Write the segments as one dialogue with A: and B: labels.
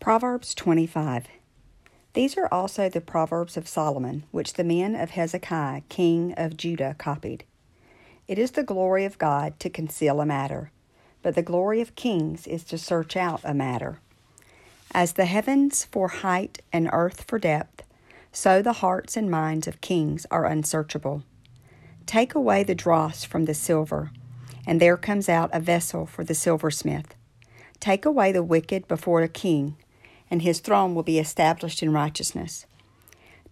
A: Proverbs 25. These are also the Proverbs of Solomon, which the men of Hezekiah, king of Judah, copied. It is the glory of God to conceal a matter, but the glory of kings is to search out a matter. As the heavens for height and earth for depth, so the hearts and minds of kings are unsearchable. Take away the dross from the silver, and there comes out a vessel for the silversmith. Take away the wicked before a king, and his throne will be established in righteousness.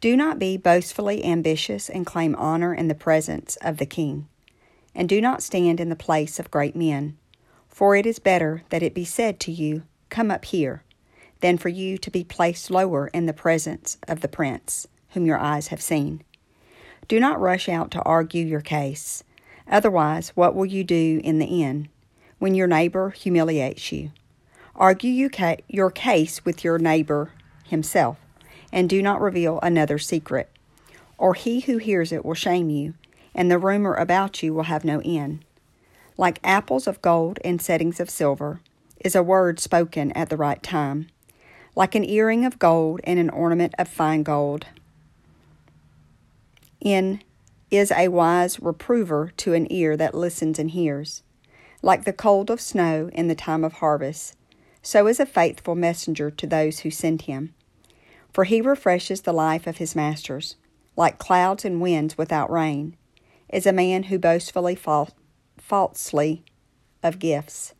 A: Do not be boastfully ambitious and claim honor in the presence of the king, and do not stand in the place of great men, for it is better that it be said to you, Come up here than for you to be placed lower in the presence of the prince, whom your eyes have seen. Do not rush out to argue your case. Otherwise, what will you do in the end, when your neighbor humiliates you? Argue you ca- your case with your neighbor himself, and do not reveal another secret, or he who hears it will shame you, and the rumor about you will have no end. Like apples of gold in settings of silver is a word spoken at the right time like an earring of gold and an ornament of fine gold. In is a wise reprover to an ear that listens and hears. Like the cold of snow in the time of harvest, so is a faithful messenger to those who send him. For he refreshes the life of his masters. Like clouds and winds without rain, is a man who boastfully fa- falsely of gifts.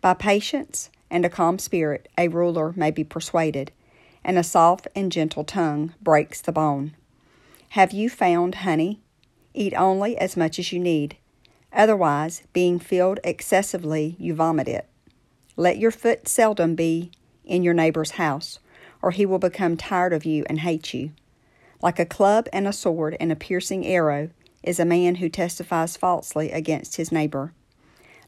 A: By patience and a calm spirit a ruler may be persuaded, and a soft and gentle tongue breaks the bone. Have you found honey? Eat only as much as you need. Otherwise, being filled excessively, you vomit it. Let your foot seldom be in your neighbor's house, or he will become tired of you and hate you. Like a club and a sword and a piercing arrow is a man who testifies falsely against his neighbor.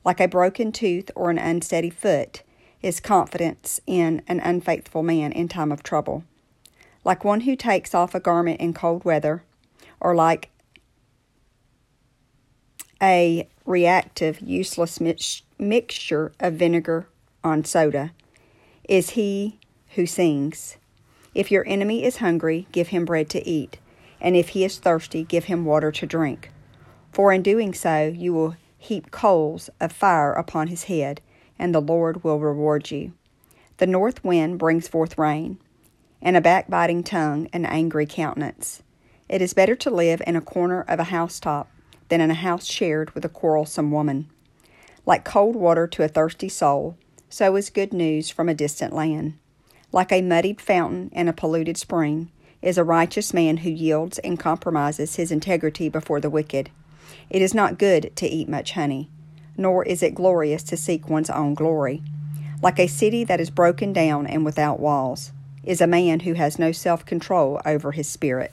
A: Like a broken tooth or an unsteady foot is confidence in an unfaithful man in time of trouble. Like one who takes off a garment in cold weather, or like a reactive, useless mix- mixture of vinegar on soda, is he who sings. If your enemy is hungry, give him bread to eat, and if he is thirsty, give him water to drink. For in doing so, you will heap coals of fire upon his head and the Lord will reward you. The north wind brings forth rain, and a backbiting tongue an angry countenance. It is better to live in a corner of a housetop than in a house shared with a quarrelsome woman. Like cold water to a thirsty soul, so is good news from a distant land. Like a muddied fountain and a polluted spring, is a righteous man who yields and compromises his integrity before the wicked. It is not good to eat much honey nor is it glorious to seek one's own glory. Like a city that is broken down and without walls is a man who has no self control over his spirit.